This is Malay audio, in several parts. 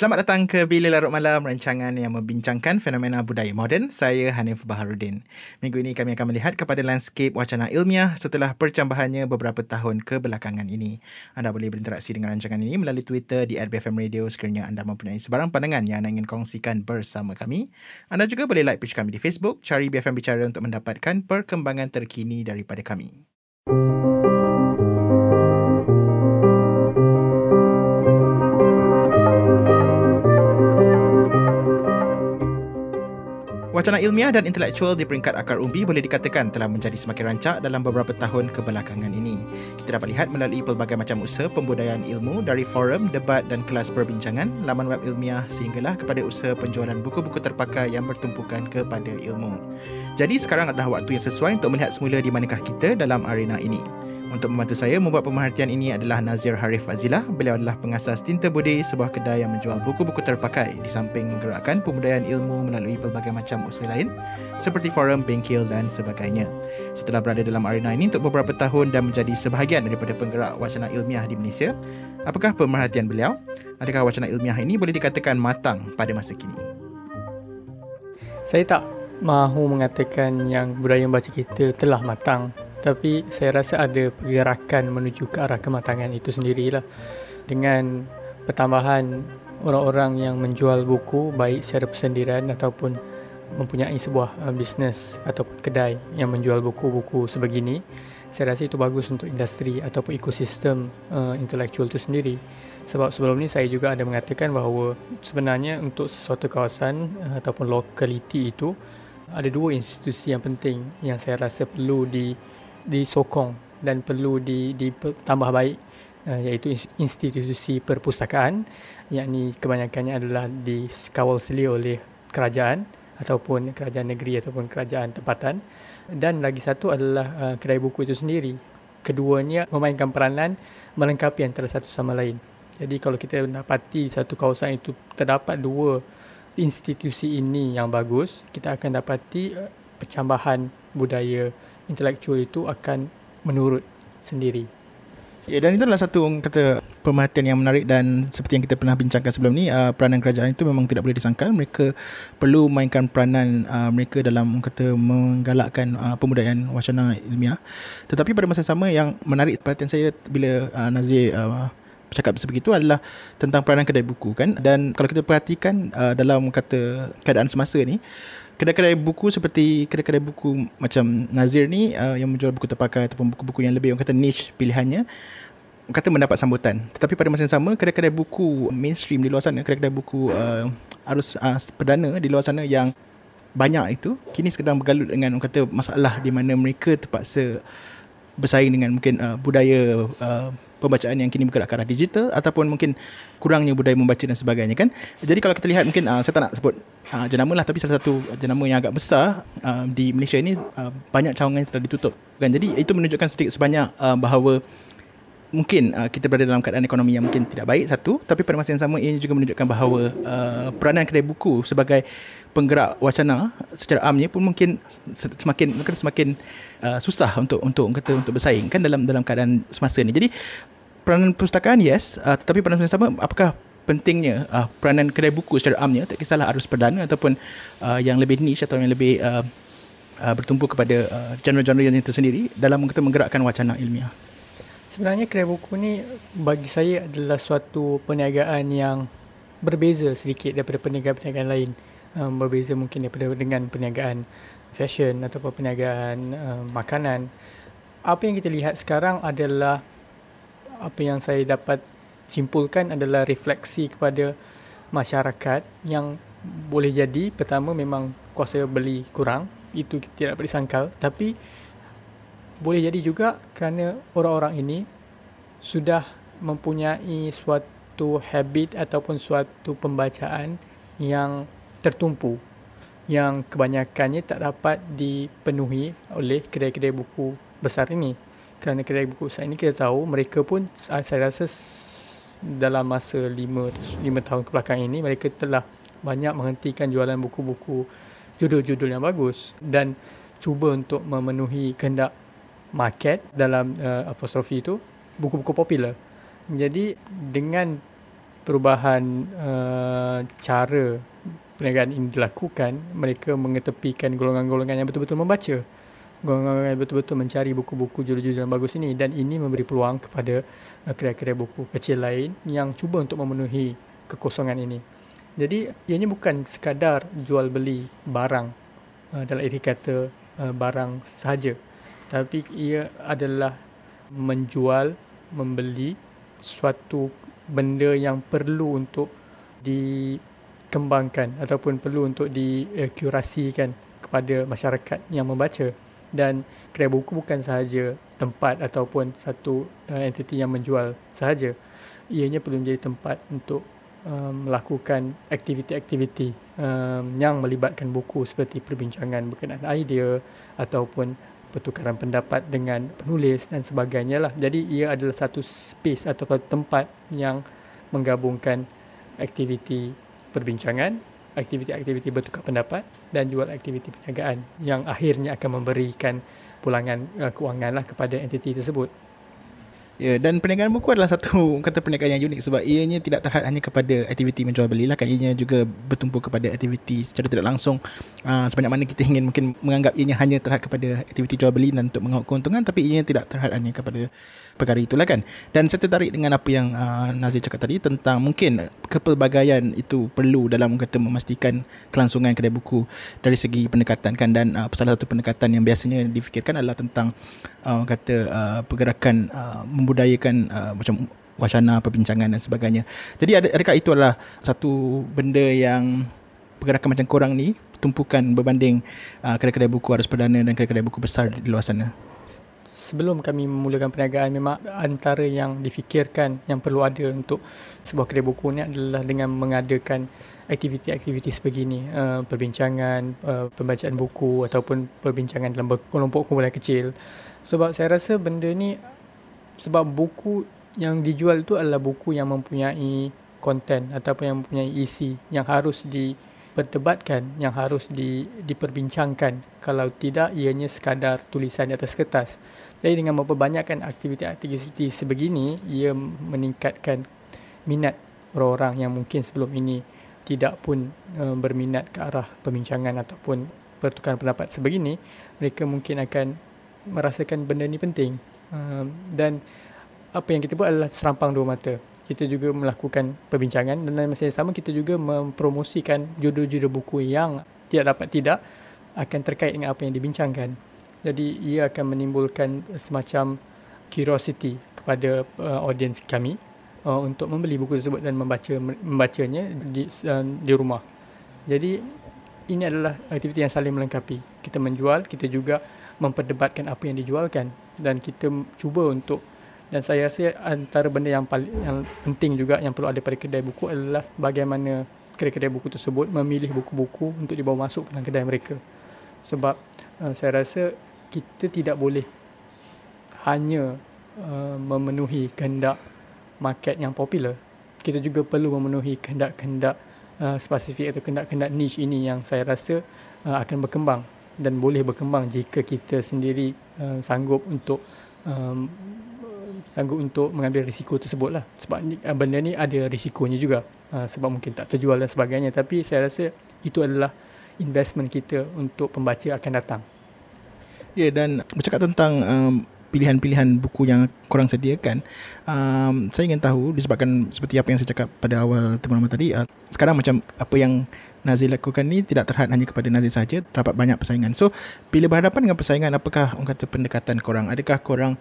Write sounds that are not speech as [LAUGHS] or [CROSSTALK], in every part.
Selamat datang ke Bila Larut Malam, rancangan yang membincangkan fenomena budaya moden. Saya Hanif Baharudin. Minggu ini kami akan melihat kepada landscape wacana ilmiah setelah percambahannya beberapa tahun kebelakangan ini. Anda boleh berinteraksi dengan rancangan ini melalui Twitter di @bfm radio sekiranya anda mempunyai sebarang pandangan yang anda ingin kongsikan bersama kami. Anda juga boleh like page kami di Facebook, cari BFM Bicara untuk mendapatkan perkembangan terkini daripada kami. Wacana ilmiah dan intelektual di peringkat akar umbi boleh dikatakan telah menjadi semakin rancak dalam beberapa tahun kebelakangan ini. Kita dapat lihat melalui pelbagai macam usaha pembudayaan ilmu dari forum, debat dan kelas perbincangan, laman web ilmiah sehinggalah kepada usaha penjualan buku-buku terpakai yang bertumpukan kepada ilmu. Jadi sekarang adalah waktu yang sesuai untuk melihat semula di manakah kita dalam arena ini. Untuk membantu saya membuat pemerhatian ini adalah Nazir Harif Fazilah. Beliau adalah pengasas Tinta Budi, sebuah kedai yang menjual buku-buku terpakai di samping menggerakkan pembudayaan ilmu melalui pelbagai macam usaha lain seperti forum, bengkel dan sebagainya. Setelah berada dalam arena ini untuk beberapa tahun dan menjadi sebahagian daripada penggerak wacana ilmiah di Malaysia, apakah pemerhatian beliau? Adakah wacana ilmiah ini boleh dikatakan matang pada masa kini? Saya tak mahu mengatakan yang budaya membaca kita telah matang tapi saya rasa ada pergerakan menuju ke arah kematangan itu sendirilah. Dengan pertambahan orang-orang yang menjual buku baik secara persendirian ataupun mempunyai sebuah uh, bisnes ataupun kedai yang menjual buku-buku sebegini saya rasa itu bagus untuk industri ataupun ekosistem uh, intelektual itu sendiri. Sebab sebelum ni saya juga ada mengatakan bahawa sebenarnya untuk sesuatu kawasan uh, ataupun lokaliti itu ada dua institusi yang penting yang saya rasa perlu di disokong dan perlu di, ditambah baik uh, iaitu institusi perpustakaan yakni kebanyakannya adalah dikawal seli oleh kerajaan ataupun kerajaan negeri ataupun kerajaan tempatan. Dan lagi satu adalah uh, kedai buku itu sendiri. Keduanya memainkan peranan melengkapi antara satu sama lain. Jadi kalau kita dapati satu kawasan itu terdapat dua institusi ini yang bagus kita akan dapati uh, percambahan budaya intelektual itu akan menurut sendiri. Ya, dan itu adalah satu kata pemerhatian yang menarik dan seperti yang kita pernah bincangkan sebelum ni uh, peranan kerajaan itu memang tidak boleh disangkal mereka perlu mainkan peranan uh, mereka dalam kata menggalakkan uh, pembudayaan wacana ilmiah tetapi pada masa sama yang menarik perhatian saya bila uh, Nazir uh, bercakap seperti itu adalah tentang peranan kedai buku kan? Dan kalau kita perhatikan uh, dalam kata keadaan semasa ni kedai-kedai buku seperti kedai-kedai buku macam Nazir ni uh, yang menjual buku terpakai ataupun buku-buku yang lebih orang kata niche pilihannya kata mendapat sambutan. Tetapi pada masa yang sama kedai-kedai buku mainstream di luar sana kedai-kedai buku uh, arus uh, perdana di luar sana yang banyak itu kini sedang bergalut dengan orang kata masalah di mana mereka terpaksa bersaing dengan mungkin uh, budaya uh, pembacaan yang kini bergerak ke arah digital ataupun mungkin kurangnya budaya membaca dan sebagainya kan. Jadi kalau kita lihat mungkin uh, saya tak nak sebut uh, jenama lah tapi salah satu jenama yang agak besar uh, di Malaysia ini uh, banyak cawangan telah ditutup kan. Jadi itu menunjukkan sedikit sebanyak uh, bahawa mungkin uh, kita berada dalam keadaan ekonomi yang mungkin tidak baik satu tapi pada masa yang sama ini juga menunjukkan bahawa uh, peranan kedai buku sebagai penggerak wacana secara amnya pun mungkin semakin mungkin semakin uh, susah untuk untuk kata untuk bersaing kan dalam dalam keadaan semasa ni. Jadi peranan perpustakaan yes uh, tetapi yang sama apakah pentingnya uh, peranan kedai buku secara amnya? Tak kisahlah arus perdana ataupun uh, yang lebih niche atau yang lebih uh, uh, bertumpu kepada uh, genre-genre yang tersendiri dalam kita menggerakkan wacana ilmiah. Sebenarnya kedai buku ni bagi saya adalah suatu perniagaan yang berbeza sedikit daripada perniagaan-perniagaan lain. Um, berbeza mungkin daripada dengan perniagaan fashion atau perniagaan um, makanan. Apa yang kita lihat sekarang adalah apa yang saya dapat simpulkan adalah refleksi kepada masyarakat yang boleh jadi pertama memang kuasa beli kurang itu tidak dapat disangkal tapi boleh jadi juga kerana orang-orang ini sudah mempunyai suatu habit ataupun suatu pembacaan yang tertumpu yang kebanyakannya tak dapat dipenuhi oleh kedai-kedai buku besar ini kerana kedai buku besar ini kita tahu mereka pun saya rasa dalam masa 5 5 tahun kebelakang ini mereka telah banyak menghentikan jualan buku-buku judul-judul yang bagus dan cuba untuk memenuhi kehendak market dalam uh, apostrofi itu buku-buku popular. Jadi dengan perubahan uh, cara perniagaan ini dilakukan, mereka mengetepikan golongan-golongan yang betul-betul membaca. Golongan-golongan yang betul-betul mencari buku-buku judul-judul yang bagus ini dan ini memberi peluang kepada uh, kedai-kedai buku kecil lain yang cuba untuk memenuhi kekosongan ini. Jadi ianya bukan sekadar jual beli barang uh, dalam erti kata uh, barang sahaja tapi ia adalah menjual membeli suatu benda yang perlu untuk dikembangkan ataupun perlu untuk dikurasikan kepada masyarakat yang membaca dan kedai buku bukan sahaja tempat ataupun satu uh, entiti yang menjual sahaja ianya perlu menjadi tempat untuk um, melakukan aktiviti-aktiviti um, yang melibatkan buku seperti perbincangan berkenaan idea ataupun pertukaran pendapat dengan penulis dan sebagainya lah. Jadi ia adalah satu space atau tempat yang menggabungkan aktiviti perbincangan, aktiviti-aktiviti bertukar pendapat dan juga aktiviti perniagaan yang akhirnya akan memberikan pulangan uh, kewangan lah kepada entiti tersebut. Ya, dan perniagaan buku adalah satu [LAUGHS] kata perniagaan yang unik sebab ianya tidak terhad hanya kepada aktiviti menjual beli lah kan. Ianya juga bertumpu kepada aktiviti secara tidak langsung. Uh, sebanyak mana kita ingin mungkin menganggap ianya hanya terhad kepada aktiviti jual beli dan untuk mengaut keuntungan tapi ianya tidak terhad hanya kepada perkara itulah kan. Dan saya tertarik dengan apa yang uh, Nazir cakap tadi tentang mungkin kepelbagaian itu perlu dalam kata memastikan kelangsungan kedai buku dari segi pendekatan kan. Dan uh, salah satu pendekatan yang biasanya difikirkan adalah tentang uh, kata uh, pergerakan uh, membudayakan uh, macam wacana perbincangan dan sebagainya. Jadi adakah itu adalah satu benda yang pergerakan macam korang ni tumpukan berbanding uh, kedai-kedai buku harus perdana dan kedai-kedai buku besar di luar sana? sebelum kami memulakan perniagaan memang antara yang difikirkan yang perlu ada untuk sebuah kedai buku ni adalah dengan mengadakan aktiviti-aktiviti sebegini uh, perbincangan uh, pembacaan buku ataupun perbincangan dalam kelompok kumpulan kecil sebab saya rasa benda ni sebab buku yang dijual itu adalah buku yang mempunyai konten ataupun yang mempunyai isi yang harus di diperdebatkan yang harus di, diperbincangkan. Kalau tidak ianya sekadar tulisan di atas kertas. Jadi dengan memperbanyakkan aktiviti-aktiviti sebegini ia meningkatkan minat orang-orang yang mungkin sebelum ini tidak pun uh, berminat ke arah perbincangan ataupun pertukaran pendapat sebegini mereka mungkin akan merasakan benda ini penting uh, dan apa yang kita buat adalah serampang dua mata kita juga melakukan perbincangan dan dalam masa yang sama kita juga mempromosikan judul-judul buku yang tidak dapat tidak akan terkait dengan apa yang dibincangkan. Jadi ia akan menimbulkan semacam curiosity kepada uh, audiens kami uh, untuk membeli buku tersebut dan membaca membacanya di uh, di rumah. Jadi ini adalah aktiviti yang saling melengkapi. Kita menjual, kita juga memperdebatkan apa yang dijualkan dan kita cuba untuk dan saya rasa antara benda yang paling yang penting juga yang perlu ada pada kedai buku adalah bagaimana kedai-kedai buku tersebut memilih buku-buku untuk dibawa masuk ke dalam kedai mereka. Sebab uh, saya rasa kita tidak boleh hanya uh, memenuhi kehendak market yang popular. Kita juga perlu memenuhi kehendak-kehendak uh, spesifik atau kehendak-kehendak niche ini yang saya rasa uh, akan berkembang dan boleh berkembang jika kita sendiri uh, sanggup untuk um, sanggup untuk mengambil risiko tersebut lah sebab ni, uh, benda ni ada risikonya juga. Uh, sebab mungkin tak terjual dan sebagainya. Tapi saya rasa itu adalah investment kita untuk pembaca akan datang. Ya yeah, dan bercakap tentang um, pilihan-pilihan buku yang korang sediakan um, saya ingin tahu disebabkan seperti apa yang saya cakap pada awal teman-teman tadi uh, sekarang macam apa yang Nazir lakukan ni tidak terhad hanya kepada Nazir saja terdapat banyak persaingan so bila berhadapan dengan persaingan apakah orang kata pendekatan korang adakah korang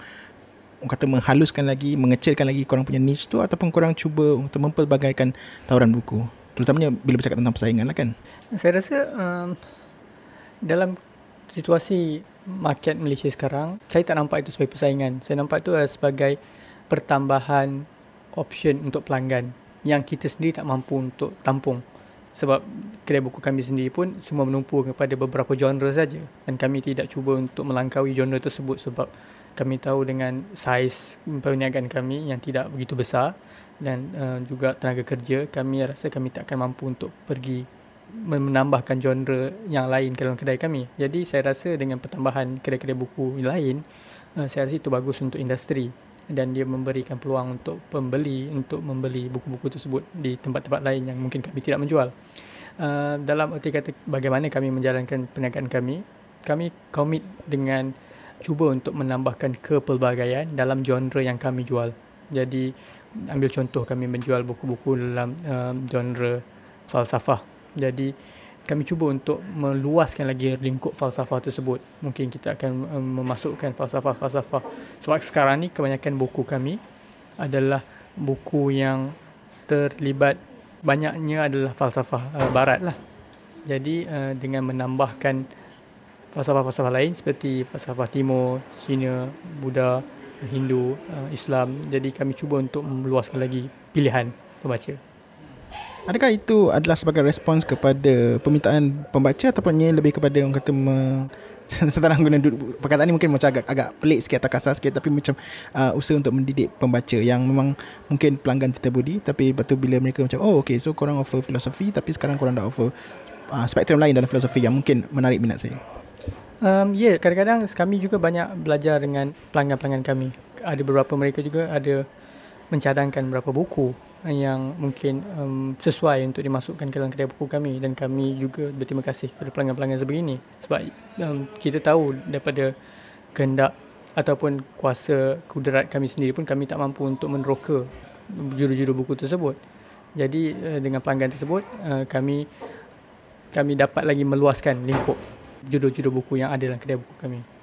orang kata menghaluskan lagi, mengecilkan lagi korang punya niche tu ataupun korang cuba untuk mempelbagaikan tawaran buku. Terutamanya bila bercakap tentang persaingan lah kan. Saya rasa um, dalam situasi market Malaysia sekarang, saya tak nampak itu sebagai persaingan. Saya nampak itu adalah sebagai pertambahan option untuk pelanggan yang kita sendiri tak mampu untuk tampung. Sebab kedai buku kami sendiri pun semua menumpu kepada beberapa genre saja dan kami tidak cuba untuk melangkaui genre tersebut sebab kami tahu dengan saiz perniagaan kami yang tidak begitu besar dan uh, juga tenaga kerja kami rasa kami tak akan mampu untuk pergi menambahkan genre yang lain ke dalam kedai kami. Jadi saya rasa dengan pertambahan kedai-kedai buku lain, uh, saya rasa itu bagus untuk industri dan dia memberikan peluang untuk pembeli untuk membeli buku-buku tersebut di tempat-tempat lain yang mungkin kami tidak menjual. Uh, dalam erti kata bagaimana kami menjalankan perniagaan kami, kami komit dengan cuba untuk menambahkan kepelbagaian dalam genre yang kami jual. Jadi ambil contoh kami menjual buku-buku dalam uh, genre falsafah. Jadi kami cuba untuk meluaskan lagi lingkup falsafah tersebut. Mungkin kita akan um, memasukkan falsafah-falsafah. Sebab sekarang ni kebanyakan buku kami adalah buku yang terlibat banyaknya adalah falsafah uh, barat lah. Jadi uh, dengan menambahkan falsafah-falsafah lain seperti falsafah timur, Cina, Buddha, Hindu, uh, Islam. Jadi kami cuba untuk meluaskan lagi pilihan pembaca. Adakah itu adalah sebagai respons kepada permintaan pembaca ataupun lebih kepada orang kata me, [LAUGHS] setelah guna perkataan ini mungkin macam agak agak pelik sikit atau kasar sikit tapi macam uh, usaha untuk mendidik pembaca yang memang mungkin pelanggan Tita Budi tapi lepas tu bila mereka macam oh okay so korang offer filosofi tapi sekarang korang dah offer uh, spektrum lain dalam filosofi yang mungkin menarik minat saya. Um, ya, yeah, kadang-kadang kami juga banyak belajar dengan pelanggan-pelanggan kami. Ada beberapa mereka juga ada mencadangkan beberapa buku yang mungkin um, sesuai untuk dimasukkan ke dalam kedai buku kami dan kami juga berterima kasih kepada pelanggan-pelanggan sebegini sebab um, kita tahu daripada kehendak ataupun kuasa kudrat kami sendiri pun kami tak mampu untuk meneroka juru-juru buku tersebut. Jadi uh, dengan pelanggan tersebut uh, kami kami dapat lagi meluaskan lingkup judul-judul buku yang ada dalam kedai buku kami.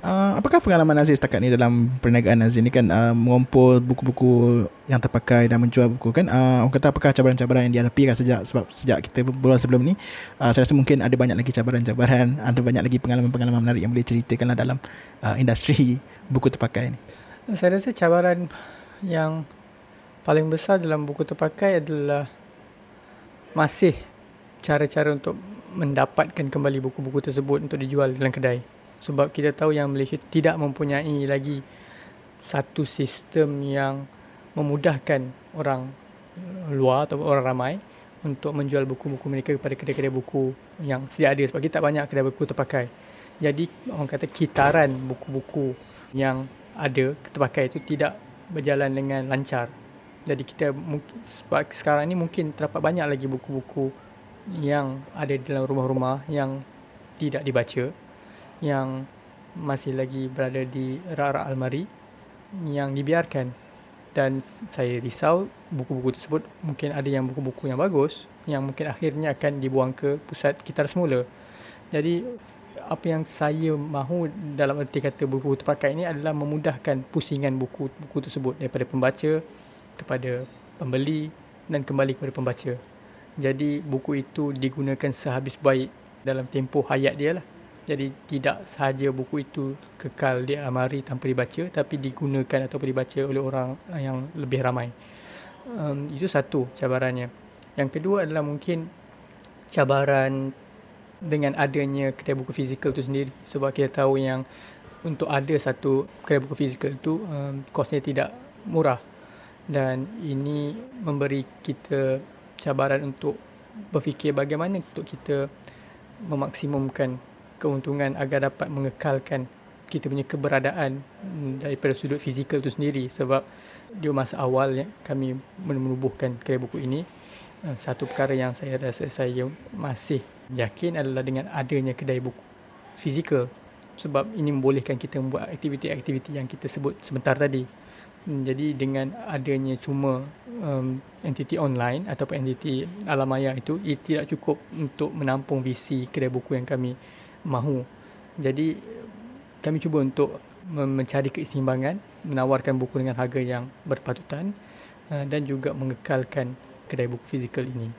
Uh, apakah pengalaman Aziz setakat ni dalam perniagaan Aziz ni kan uh, mengumpul buku-buku yang terpakai dan menjual buku kan uh, orang kata apakah cabaran-cabaran yang dihadapi kan sejak sebab sejak kita berbual sebelum ni uh, saya rasa mungkin ada banyak lagi cabaran-cabaran ada banyak lagi pengalaman-pengalaman menarik yang boleh ceritakan dalam uh, industri buku terpakai ni saya rasa cabaran yang paling besar dalam buku terpakai adalah masih cara-cara untuk mendapatkan kembali buku-buku tersebut untuk dijual dalam kedai. Sebab kita tahu yang Malaysia tidak mempunyai lagi satu sistem yang memudahkan orang luar atau orang ramai untuk menjual buku-buku mereka kepada kedai-kedai buku yang sedia ada sebab kita tak banyak kedai buku terpakai. Jadi orang kata kitaran buku-buku yang ada terpakai itu tidak berjalan dengan lancar. Jadi kita sebab sekarang ni mungkin terdapat banyak lagi buku-buku yang ada dalam rumah-rumah yang tidak dibaca yang masih lagi berada di rak-rak almari yang dibiarkan. Dan saya risau buku-buku tersebut mungkin ada yang buku-buku yang bagus yang mungkin akhirnya akan dibuang ke pusat kitar semula. Jadi apa yang saya mahu dalam erti kata buku terpakai ini adalah memudahkan pusingan buku-buku tersebut daripada pembaca kepada pembeli dan kembali kepada pembaca. Jadi buku itu digunakan sehabis baik dalam tempoh hayat dia lah. Jadi tidak sahaja buku itu kekal di almari tanpa dibaca tapi digunakan atau dibaca oleh orang yang lebih ramai. Um, itu satu cabarannya. Yang kedua adalah mungkin cabaran dengan adanya kedai buku fizikal itu sendiri. Sebab kita tahu yang untuk ada satu kedai buku fizikal itu um, kosnya tidak murah. Dan ini memberi kita cabaran untuk berfikir bagaimana untuk kita memaksimumkan keuntungan agar dapat mengekalkan kita punya keberadaan daripada sudut fizikal itu sendiri. Sebab di masa awal yang kami menubuhkan kedai buku ini. Eh, satu perkara yang saya rasa saya masih yakin adalah dengan adanya kedai buku fizikal. Sebab ini membolehkan kita membuat aktiviti-aktiviti yang kita sebut sebentar tadi. Hmm, jadi dengan adanya cuma um, entiti online ataupun entiti alam maya itu, ia tidak cukup untuk menampung visi kedai buku yang kami mahu. Jadi kami cuba untuk mencari keseimbangan, menawarkan buku dengan harga yang berpatutan uh, dan juga mengekalkan kedai buku fizikal ini.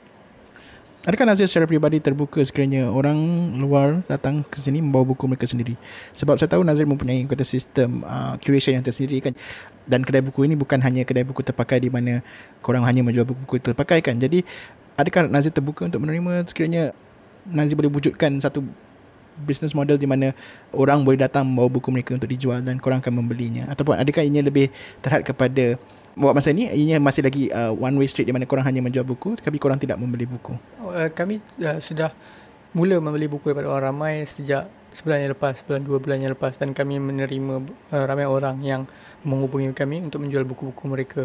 Adakah Nazir secara peribadi terbuka sekiranya orang luar datang ke sini membawa buku mereka sendiri? Sebab saya tahu Nazir mempunyai kata sistem uh, curation yang tersendiri kan. Dan kedai buku ini bukan hanya kedai buku terpakai di mana korang hanya menjual buku-buku terpakai kan. Jadi adakah Nazir terbuka untuk menerima sekiranya Nazir boleh wujudkan satu business model di mana orang boleh datang membawa buku mereka untuk dijual dan korang akan membelinya? Ataupun adakah ini lebih terhad kepada buat masa ni? Ianya masih lagi uh, one way street di mana korang hanya menjual buku tapi korang tidak membeli buku? Uh, kami uh, sudah mula membeli buku daripada orang ramai sejak sebulan yang lepas sebulan dua bulan yang lepas. Dan kami menerima uh, ramai orang yang menghubungi kami untuk menjual buku-buku mereka.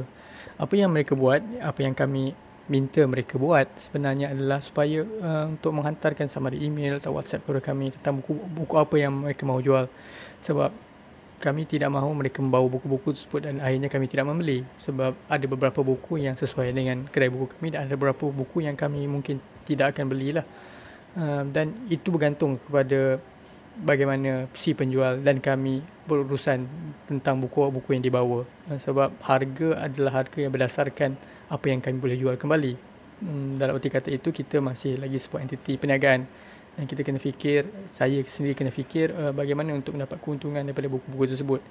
Apa yang mereka buat apa yang kami minta mereka buat sebenarnya adalah supaya uh, untuk menghantarkan sama ada email atau WhatsApp kepada kami tentang buku buku apa yang mereka mahu jual. Sebab kami tidak mahu mereka membawa buku-buku tersebut dan akhirnya kami tidak membeli. Sebab ada beberapa buku yang sesuai dengan kedai buku kami dan ada beberapa buku yang kami mungkin tidak akan belilah. Uh, dan itu bergantung kepada bagaimana si penjual dan kami berurusan tentang buku-buku yang dibawa. Uh, sebab harga adalah harga yang berdasarkan apa yang kami boleh jual kembali. Um, dalam arti kata itu kita masih lagi sebuah entiti perniagaan. Dan kita kena fikir saya sendiri kena fikir uh, bagaimana untuk mendapat keuntungan daripada buku-buku tersebut.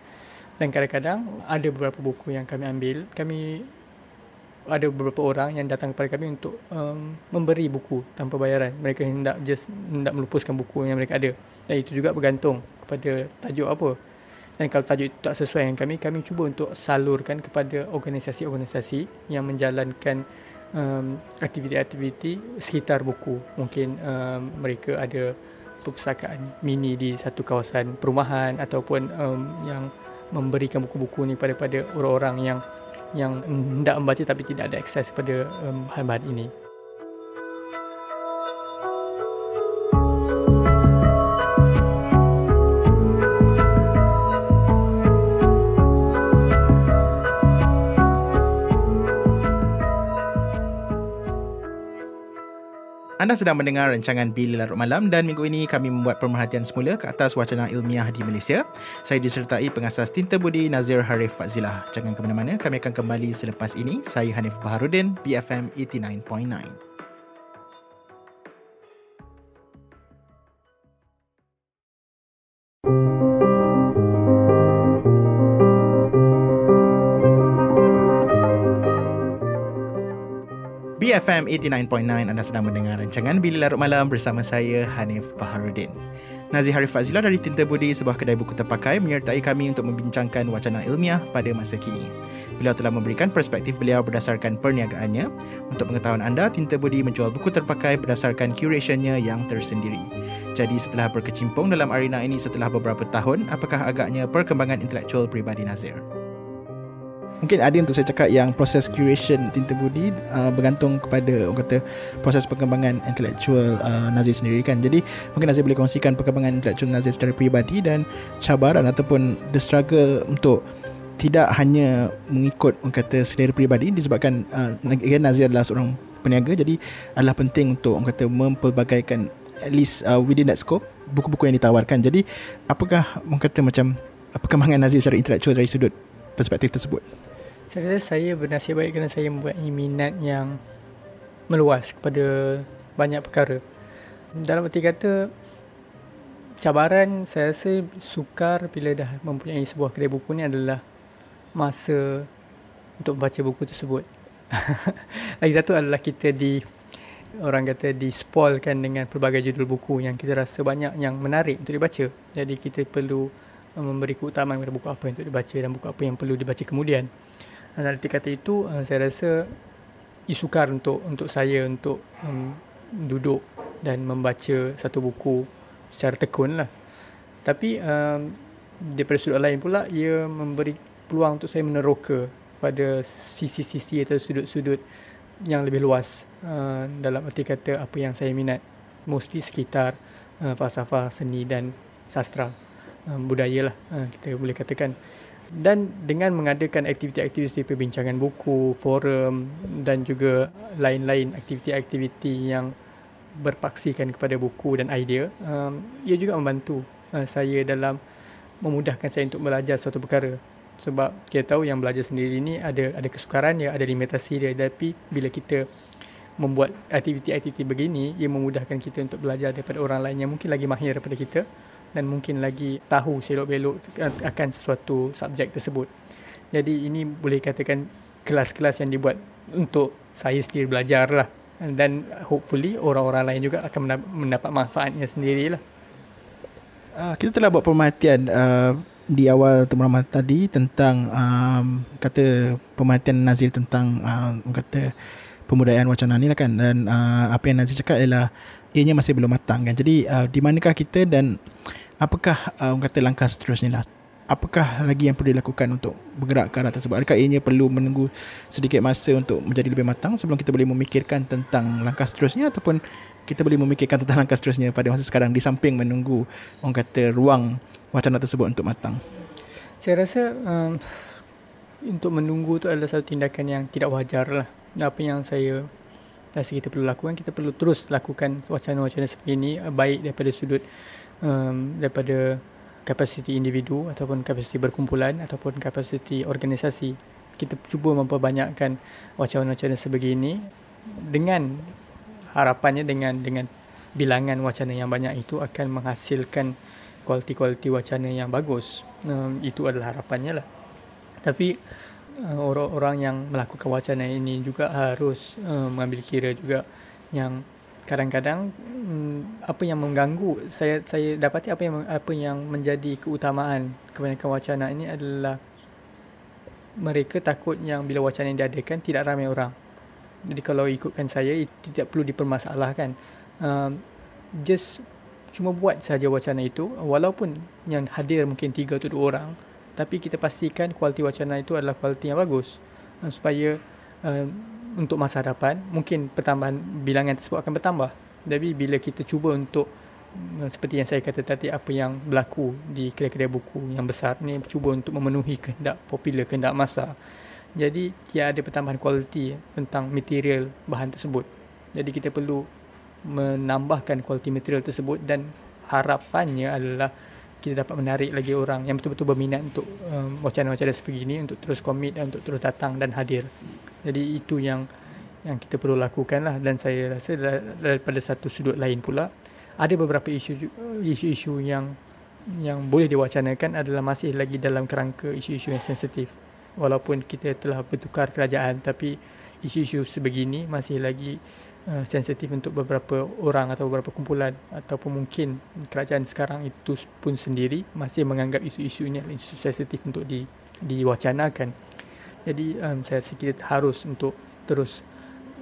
Dan kadang-kadang ada beberapa buku yang kami ambil kami ada beberapa orang yang datang kepada kami untuk um, memberi buku tanpa bayaran. Mereka hendak just hendak melupuskan buku yang mereka ada. Dan itu juga bergantung kepada tajuk apa. Dan kalau tajuk itu tak sesuai dengan kami kami cuba untuk salurkan kepada organisasi-organisasi yang menjalankan um, aktiviti-aktiviti sekitar buku. Mungkin um, mereka ada perpustakaan mini di satu kawasan perumahan ataupun um, yang memberikan buku-buku ni pada pada orang-orang yang yang hendak membaca tapi tidak ada akses pada um, bahan-bahan ini. Anda sedang mendengar rancangan Bila Larut Malam dan minggu ini kami membuat pemerhatian semula ke atas wacana ilmiah di Malaysia. Saya disertai pengasas Tinta Budi Nazir Harif Fazilah. Jangan ke mana-mana, kami akan kembali selepas ini. Saya Hanif Baharudin, BFM 89.9. BFM 89.9 anda sedang mendengar rancangan Bila Larut Malam bersama saya Hanif Baharudin. Nazir Harif Fazila dari Tinta Budi, sebuah kedai buku terpakai menyertai kami untuk membincangkan wacana ilmiah pada masa kini. Beliau telah memberikan perspektif beliau berdasarkan perniagaannya. Untuk pengetahuan anda, Tinta Budi menjual buku terpakai berdasarkan curationnya yang tersendiri. Jadi setelah berkecimpung dalam arena ini setelah beberapa tahun, apakah agaknya perkembangan intelektual pribadi Nazir? Mungkin ada untuk saya cakap yang proses curation tinta budi uh, bergantung kepada orang kata proses perkembangan intellectual uh, Nazir sendiri kan jadi mungkin Nazir boleh kongsikan perkembangan intellectual Nazir secara peribadi dan cabaran ataupun the struggle untuk tidak hanya mengikut orang kata selera peribadi disebabkan uh, again Nazir adalah seorang peniaga jadi adalah penting untuk orang kata mempelbagaikan at least uh, within that scope buku-buku yang ditawarkan jadi apakah orang kata macam perkembangan Nazir secara intellectual dari sudut perspektif tersebut? Saya rasa saya bernasib baik kerana saya membuat minat yang meluas kepada banyak perkara. Dalam arti kata, cabaran saya rasa sukar bila dah mempunyai sebuah kedai buku ni adalah masa untuk membaca buku tersebut. [LAUGHS] Lagi satu adalah kita di orang kata di spoilkan dengan pelbagai judul buku yang kita rasa banyak yang menarik untuk dibaca. Jadi kita perlu memberi keutamaan kepada buku apa yang untuk dibaca dan buku apa yang perlu dibaca kemudian. Dalam kata itu, uh, saya rasa isukar untuk untuk saya untuk um, duduk dan membaca satu buku secara tekun lah. Tapi um, daripada sudut lain pula, ia memberi peluang untuk saya meneroka pada sisi-sisi atau sudut-sudut yang lebih luas uh, dalam arti kata apa yang saya minat. Mostly sekitar uh, falsafah, seni dan sastra um, budaya lah uh, kita boleh katakan dan dengan mengadakan aktiviti-aktiviti perbincangan buku, forum dan juga lain-lain aktiviti-aktiviti yang berpaksikan kepada buku dan idea, um, ia juga membantu uh, saya dalam memudahkan saya untuk belajar suatu perkara. Sebab kita tahu yang belajar sendiri ini ada ada kesukaran dia, ada limitasi dia. Tapi bila kita membuat aktiviti-aktiviti begini, ia memudahkan kita untuk belajar daripada orang lain yang mungkin lagi mahir daripada kita dan mungkin lagi tahu selok-belok akan sesuatu subjek tersebut. Jadi ini boleh katakan kelas-kelas yang dibuat untuk saya sendiri belajar lah. Dan hopefully orang-orang lain juga akan mendapat manfaatnya sendirilah. Uh, kita telah buat pemerhatian uh, di awal temuan tadi tentang um, kata pemerhatian Nazir tentang um, kata pemudayaan wacana ni lah kan dan uh, apa yang Nazir cakap ialah ianya masih belum matang kan. Jadi uh, di manakah kita dan apakah uh, kata langkah seterusnya lah? Apakah lagi yang perlu dilakukan untuk bergerak ke arah tersebut? Adakah ianya perlu menunggu sedikit masa untuk menjadi lebih matang sebelum kita boleh memikirkan tentang langkah seterusnya ataupun kita boleh memikirkan tentang langkah seterusnya pada masa sekarang di samping menunggu orang kata ruang wacana tersebut untuk matang? Saya rasa um, untuk menunggu tu adalah satu tindakan yang tidak wajar lah apa yang saya rasa kita perlu lakukan kita perlu terus lakukan wacana-wacana seperti ini uh, baik daripada sudut um, daripada kapasiti individu ataupun kapasiti berkumpulan ataupun kapasiti organisasi. Kita cuba memperbanyakkan wacana-wacana sebegini dengan harapannya dengan dengan bilangan wacana yang banyak itu akan menghasilkan kualiti-kualiti wacana yang bagus. Um, itu adalah harapannya lah. Tapi orang-orang yang melakukan wacana ini juga harus uh, mengambil kira juga yang kadang-kadang um, apa yang mengganggu saya saya dapati apa yang apa yang menjadi keutamaan kebanyakan wacana ini adalah mereka takut yang bila wacana yang diadakan tidak ramai orang. Jadi kalau ikutkan saya tidak perlu dipermasalahkan. Um, just cuma buat saja wacana itu walaupun yang hadir mungkin 3 atau 2 orang tapi kita pastikan kualiti wacana itu adalah kualiti yang bagus. Uh, supaya uh, untuk masa hadapan mungkin pertambahan bilangan tersebut akan bertambah. Tapi bila kita cuba untuk uh, seperti yang saya kata tadi apa yang berlaku di kedai-kedai buku yang besar ni cuba untuk memenuhi kehendak popular kehendak masa. Jadi dia ada pertambahan kualiti tentang material bahan tersebut. Jadi kita perlu menambahkan kualiti material tersebut dan harapannya adalah kita dapat menarik lagi orang yang betul-betul berminat untuk um, wacana-wacana seperti ini untuk terus komit dan untuk terus datang dan hadir. Jadi itu yang yang kita perlu lakukan lah dan saya rasa daripada satu sudut lain pula ada beberapa isu isu-isu yang yang boleh diwacanakan adalah masih lagi dalam kerangka isu-isu yang sensitif. Walaupun kita telah bertukar kerajaan tapi isu-isu sebegini masih lagi Uh, sensitif untuk beberapa orang atau beberapa kumpulan ataupun mungkin kerajaan sekarang itu pun sendiri masih menganggap isu-isu ini adalah isu sensitif untuk di diwacanakan. Jadi um, saya rasa kita harus untuk terus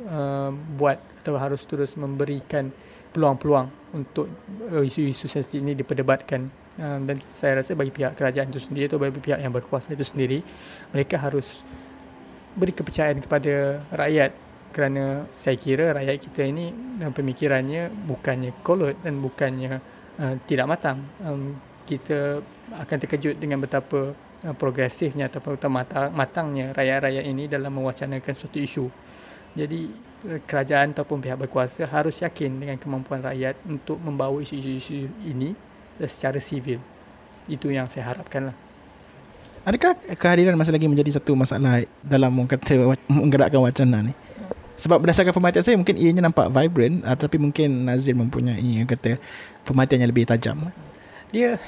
um, buat atau harus terus memberikan peluang-peluang untuk uh, isu-isu sensitif ini diperdebatkan um, dan saya rasa bagi pihak kerajaan itu sendiri atau bagi pihak yang berkuasa itu sendiri mereka harus beri kepercayaan kepada rakyat kerana saya kira rakyat kita ini uh, pemikirannya bukannya kolot dan bukannya uh, tidak matang. Um, kita akan terkejut dengan betapa uh, progresifnya atau betapa matangnya rakyat-rakyat ini dalam mewacanakan suatu isu. Jadi kerajaan ataupun pihak berkuasa harus yakin dengan kemampuan rakyat untuk membawa isu-isu ini secara sivil. Itu yang saya harapkanlah. Adakah kehadiran masih lagi menjadi satu masalah dalam menggerakkan wacana ni? Sebab berdasarkan pemerhatian saya mungkin ianya nampak vibrant uh, tapi mungkin Nazir mempunyai kata pemerhatian yang lebih tajam. Dia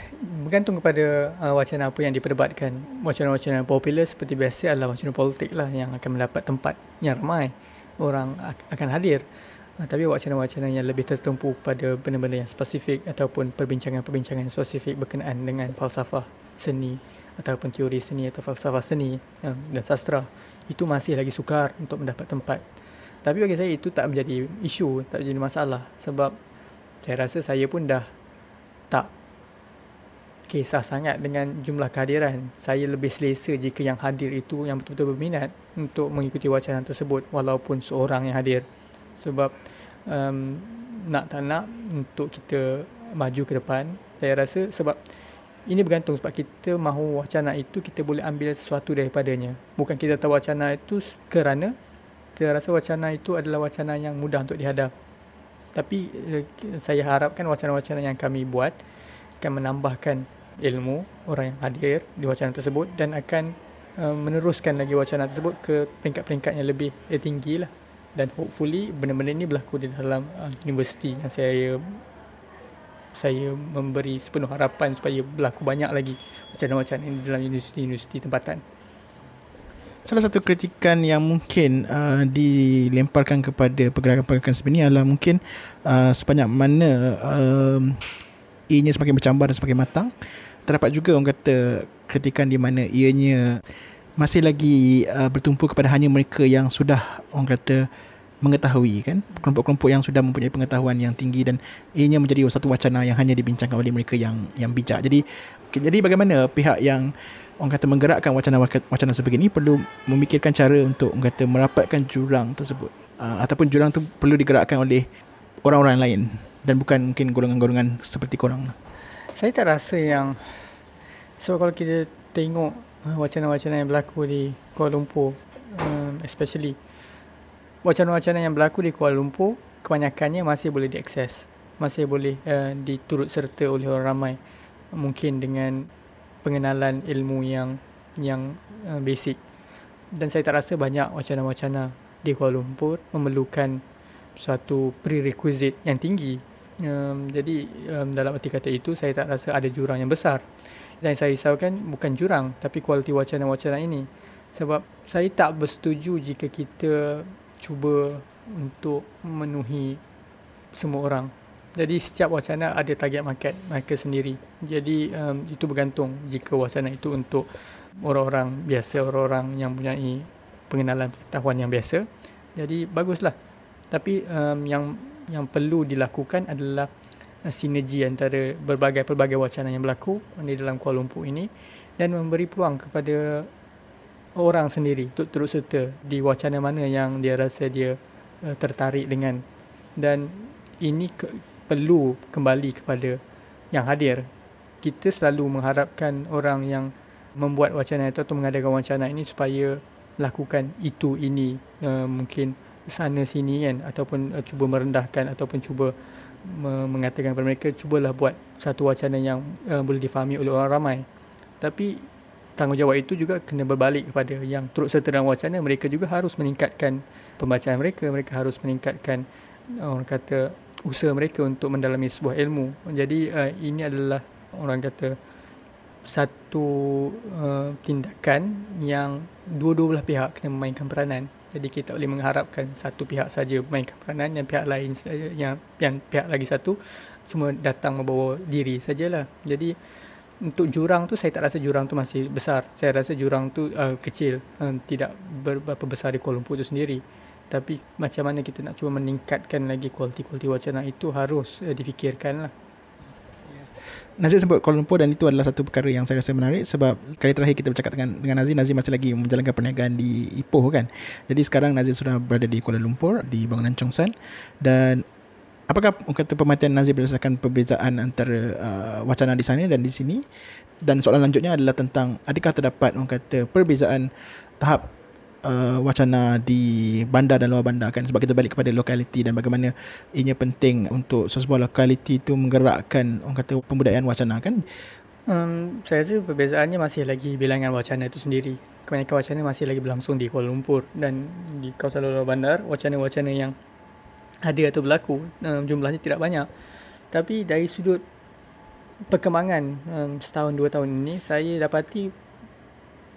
bergantung kepada uh, wacana apa yang diperdebatkan. Wacana-wacana popular seperti biasa adalah wacana politik lah yang akan mendapat tempat yang ramai orang akan hadir. Uh, tapi wacana-wacana yang lebih tertumpu pada benda-benda yang spesifik ataupun perbincangan-perbincangan spesifik berkenaan dengan falsafah seni ataupun teori seni atau falsafah seni uh, dan sastra itu masih lagi sukar untuk mendapat tempat tapi bagi saya itu tak menjadi isu, tak menjadi masalah sebab saya rasa saya pun dah tak kisah sangat dengan jumlah kehadiran. Saya lebih selesa jika yang hadir itu yang betul-betul berminat untuk mengikuti wacana tersebut walaupun seorang yang hadir. Sebab um, nak tak nak untuk kita maju ke depan, saya rasa sebab ini bergantung sebab kita mahu wacana itu kita boleh ambil sesuatu daripadanya. Bukan kita tahu wacana itu kerana kita rasa wacana itu adalah wacana yang mudah untuk dihadap. Tapi eh, saya harapkan wacana-wacana yang kami buat akan menambahkan ilmu orang yang hadir di wacana tersebut dan akan uh, meneruskan lagi wacana tersebut ke peringkat-peringkat yang lebih eh, tinggi lah. Dan hopefully benda-benda ini berlaku di dalam uh, universiti yang saya saya memberi sepenuh harapan supaya berlaku banyak lagi wacana-wacana ini dalam universiti-universiti tempatan salah satu kritikan yang mungkin uh, dilemparkan kepada pergerakan-pergerakan sebenarnya adalah mungkin uh, sebanyak mana uh, ianya semakin bercambar dan semakin matang terdapat juga orang kata kritikan di mana ianya masih lagi uh, bertumpu kepada hanya mereka yang sudah orang kata mengetahui kan kelompok-kelompok yang sudah mempunyai pengetahuan yang tinggi dan ianya menjadi satu wacana yang hanya dibincangkan oleh mereka yang yang bijak. Jadi jadi bagaimana pihak yang orang kata menggerakkan wacana-wacana sebegini perlu memikirkan cara untuk orang kata merapatkan jurang tersebut uh, ataupun jurang tu perlu digerakkan oleh orang-orang lain dan bukan mungkin golongan-golongan seperti korang. Saya tak rasa yang so kalau kita tengok uh, wacana-wacana yang berlaku di Kuala Lumpur um, especially wacana-wacana yang berlaku di Kuala Lumpur kebanyakannya masih boleh diakses masih boleh uh, diturut serta oleh orang ramai mungkin dengan pengenalan ilmu yang yang uh, basic. Dan saya tak rasa banyak wacana-wacana di Kuala Lumpur memerlukan suatu prerequisite yang tinggi. Um, jadi um, dalam arti kata itu saya tak rasa ada jurang yang besar. Dan saya risaukan bukan jurang tapi kualiti wacana-wacana ini. Sebab saya tak bersetuju jika kita cuba untuk memenuhi semua orang. Jadi setiap wacana ada target market mereka sendiri. Jadi um, itu bergantung jika wacana itu untuk orang-orang biasa, orang-orang yang punya pengenalan pengetahuan yang biasa. Jadi baguslah. Tapi um, yang yang perlu dilakukan adalah uh, sinergi antara berbagai-pelbagai wacana yang berlaku di dalam Kuala Lumpur ini dan memberi peluang kepada orang sendiri untuk terus serta di wacana mana yang dia rasa dia uh, tertarik dengan dan ini ke, perlu kembali kepada yang hadir. Kita selalu mengharapkan orang yang membuat wacana itu atau mengadakan wacana ini supaya lakukan itu ini uh, mungkin sana sini kan ataupun uh, cuba merendahkan ataupun cuba me- mengatakan kepada mereka cubalah buat satu wacana yang uh, boleh difahami oleh orang ramai. Tapi tanggungjawab itu juga kena berbalik kepada yang turut serta dalam wacana mereka juga harus meningkatkan pembacaan mereka mereka harus meningkatkan orang kata usaha mereka untuk mendalami sebuah ilmu jadi uh, ini adalah orang kata satu uh, tindakan yang dua-dua belah pihak kena memainkan peranan jadi kita boleh mengharapkan satu pihak saja memainkan peranan dan pihak lain yang yang pihak lagi satu cuma datang membawa diri sajalah jadi untuk jurang tu saya tak rasa jurang tu masih besar. Saya rasa jurang tu uh, kecil, um, tidak berapa besar di Kuala Lumpur tu sendiri. Tapi macam mana kita nak cuba meningkatkan lagi kualiti-kualiti wacana itu harus uh, difikirkan lah. Nazir sebut Kuala Lumpur dan itu adalah satu perkara yang saya rasa menarik sebab kali terakhir kita bercakap dengan dengan Nazir, Nazir masih lagi menjalankan perniagaan di Ipoh kan. Jadi sekarang Nazir sudah berada di Kuala Lumpur di bangunan Chongsan dan apakah kata pematian Nazir berdasarkan perbezaan antara uh, wacana di sana dan di sini dan soalan lanjutnya adalah tentang adakah terdapat orang kata perbezaan tahap uh, wacana di bandar dan luar bandar kan? Sebab kita balik kepada lokaliti dan bagaimana ianya penting untuk sebuah lokaliti itu menggerakkan orang kata pembudayaan wacana kan? Um, saya rasa perbezaannya masih lagi bilangan wacana itu sendiri. Kebanyakan wacana masih lagi berlangsung di Kuala Lumpur dan di kawasan luar bandar wacana-wacana yang ada atau berlaku um, jumlahnya tidak banyak. Tapi dari sudut perkembangan um, setahun dua tahun ini saya dapati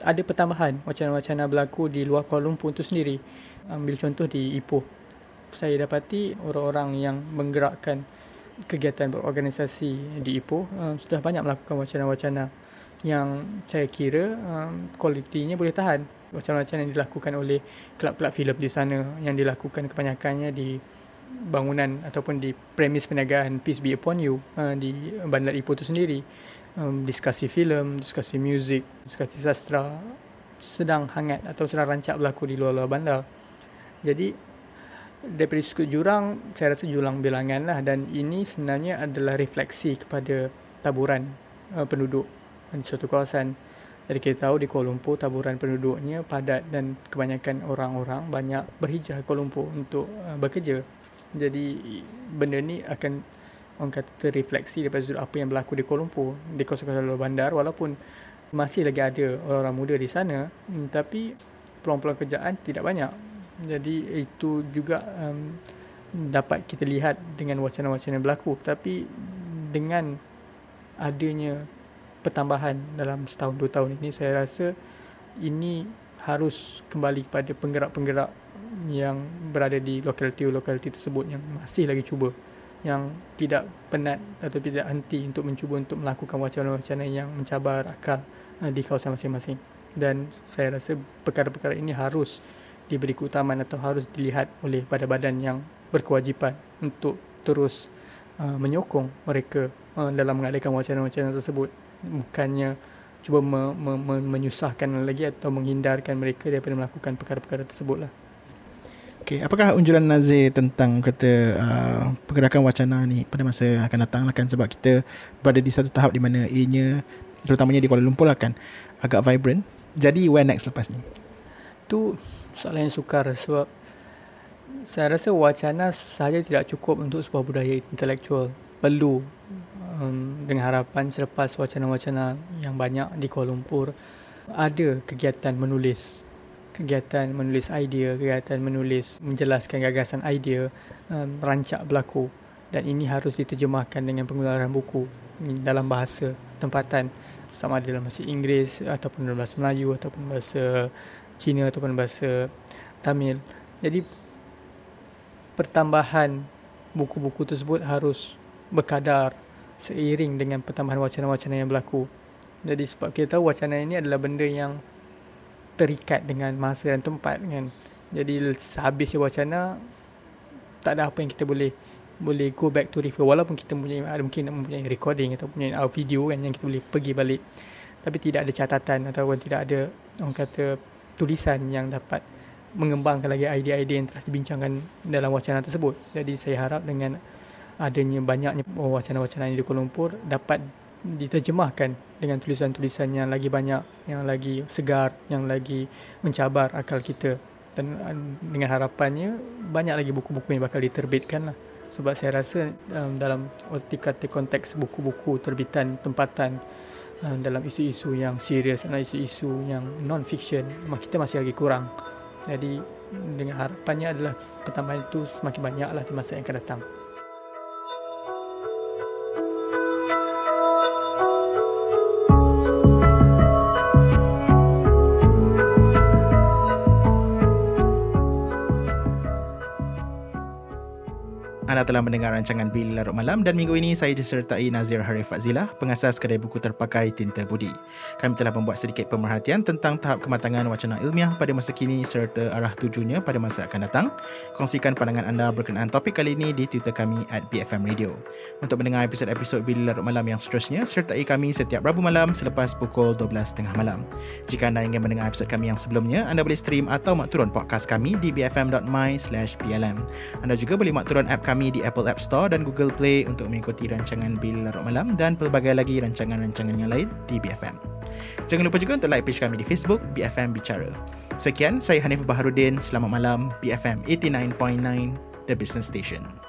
ada pertambahan wacana-wacana berlaku di luar Kuala Lumpur itu sendiri. Ambil contoh di Ipoh. Saya dapati orang-orang yang menggerakkan kegiatan berorganisasi di Ipoh um, sudah banyak melakukan wacana-wacana yang saya kira um, kualitinya boleh tahan. Wacana-wacana yang dilakukan oleh kelab-kelab filem di sana yang dilakukan kebanyakannya di bangunan ataupun di premis perniagaan Peace Be Upon You uh, di Bandar Ipoh itu sendiri um, diskusi filem, diskusi muzik, diskusi sastra sedang hangat atau sedang rancak berlaku di luar-luar bandar. Jadi daripada sudut jurang saya rasa jurang bilangan lah dan ini sebenarnya adalah refleksi kepada taburan uh, penduduk di suatu kawasan. Jadi kita tahu di Kuala Lumpur taburan penduduknya padat dan kebanyakan orang-orang banyak berhijrah ke Kuala Lumpur untuk uh, bekerja. Jadi benda ni akan orang kata terrefleksi daripada sudut apa yang berlaku di Kuala Lumpur di kawasan-kawasan luar bandar walaupun masih lagi ada orang-orang muda di sana hmm, tapi peluang-peluang kerjaan tidak banyak. Jadi itu juga um, dapat kita lihat dengan wacana-wacana yang berlaku. Tapi dengan adanya pertambahan dalam setahun dua tahun ini saya rasa ini harus kembali kepada penggerak-penggerak yang berada di lokaliti-lokaliti tersebut yang masih lagi cuba yang tidak penat atau tidak henti untuk mencuba untuk melakukan wacana-wacana yang mencabar akal uh, di kawasan masing-masing dan saya rasa perkara-perkara ini harus diberi keutamaan atau harus dilihat oleh badan-badan yang berkewajipan untuk terus uh, menyokong mereka uh, dalam mengadakan wacana-wacana tersebut bukannya cuba me, me, me, menyusahkan lagi atau menghindarkan mereka daripada melakukan perkara-perkara tersebut lah. Okay, apakah unjuran Nazir tentang kata uh, pergerakan wacana ni pada masa akan datang lah kan sebab kita berada di satu tahap di mana ianya terutamanya di Kuala Lumpur lah kan agak vibrant jadi where next lepas ni? Tu soalan yang sukar sebab saya rasa wacana sahaja tidak cukup untuk sebuah budaya intelektual. Perlu um, dengan harapan selepas wacana-wacana yang banyak di Kuala Lumpur ada kegiatan menulis kegiatan menulis idea, kegiatan menulis menjelaskan gagasan idea, um, rancak berlaku dan ini harus diterjemahkan dengan penggunaan buku dalam bahasa tempatan sama ada dalam bahasa Inggeris ataupun dalam bahasa Melayu ataupun bahasa Cina ataupun bahasa Tamil. Jadi pertambahan buku-buku tersebut harus berkadar seiring dengan pertambahan wacana-wacana yang berlaku. Jadi sebab kita tahu wacana ini adalah benda yang terikat dengan masa dan tempat kan. Jadi sehabisnya wacana tak ada apa yang kita boleh boleh go back to refer. Walaupun kita punya ada mungkin mempunyai recording atau punya video kan yang kita boleh pergi balik. Tapi tidak ada catatan ataupun tidak ada orang kata tulisan yang dapat mengembangkan lagi idea-idea yang telah dibincangkan dalam wacana tersebut. Jadi saya harap dengan adanya banyaknya wacana-wacana di Kuala Lumpur dapat diterjemahkan dengan tulisan-tulisan yang lagi banyak yang lagi segar yang lagi mencabar akal kita. Dan dengan harapannya banyak lagi buku-buku yang bakal diterbitkan lah. Sebab saya rasa um, dalam kata konteks buku-buku terbitan tempatan um, dalam isu-isu yang serius dan isu-isu yang non-fiction kita masih lagi kurang. Jadi dengan harapannya adalah pertambahan itu semakin banyaklah di masa yang akan datang. Anda telah mendengar rancangan Bil Larut Malam dan minggu ini saya disertai Nazir Harif Fazilah, pengasas kedai buku terpakai Tinta Budi. Kami telah membuat sedikit pemerhatian tentang tahap kematangan wacana ilmiah pada masa kini serta arah tujunya pada masa akan datang. Kongsikan pandangan anda berkenaan topik kali ini di Twitter kami at BFM Radio. Untuk mendengar episod-episod Bil Larut Malam yang seterusnya, sertai kami setiap Rabu malam selepas pukul 12.30 malam. Jika anda ingin mendengar episod kami yang sebelumnya, anda boleh stream atau mak turun podcast kami di bfm.my blm. Anda juga boleh mak turun app kami di Apple App Store dan Google Play untuk mengikuti rancangan Bil Larut Malam dan pelbagai lagi rancangan-rancangan yang lain di BFM. Jangan lupa juga untuk like page kami di Facebook BFM Bicara. Sekian, saya Hanif Baharudin. Selamat malam, BFM 89.9, The Business Station.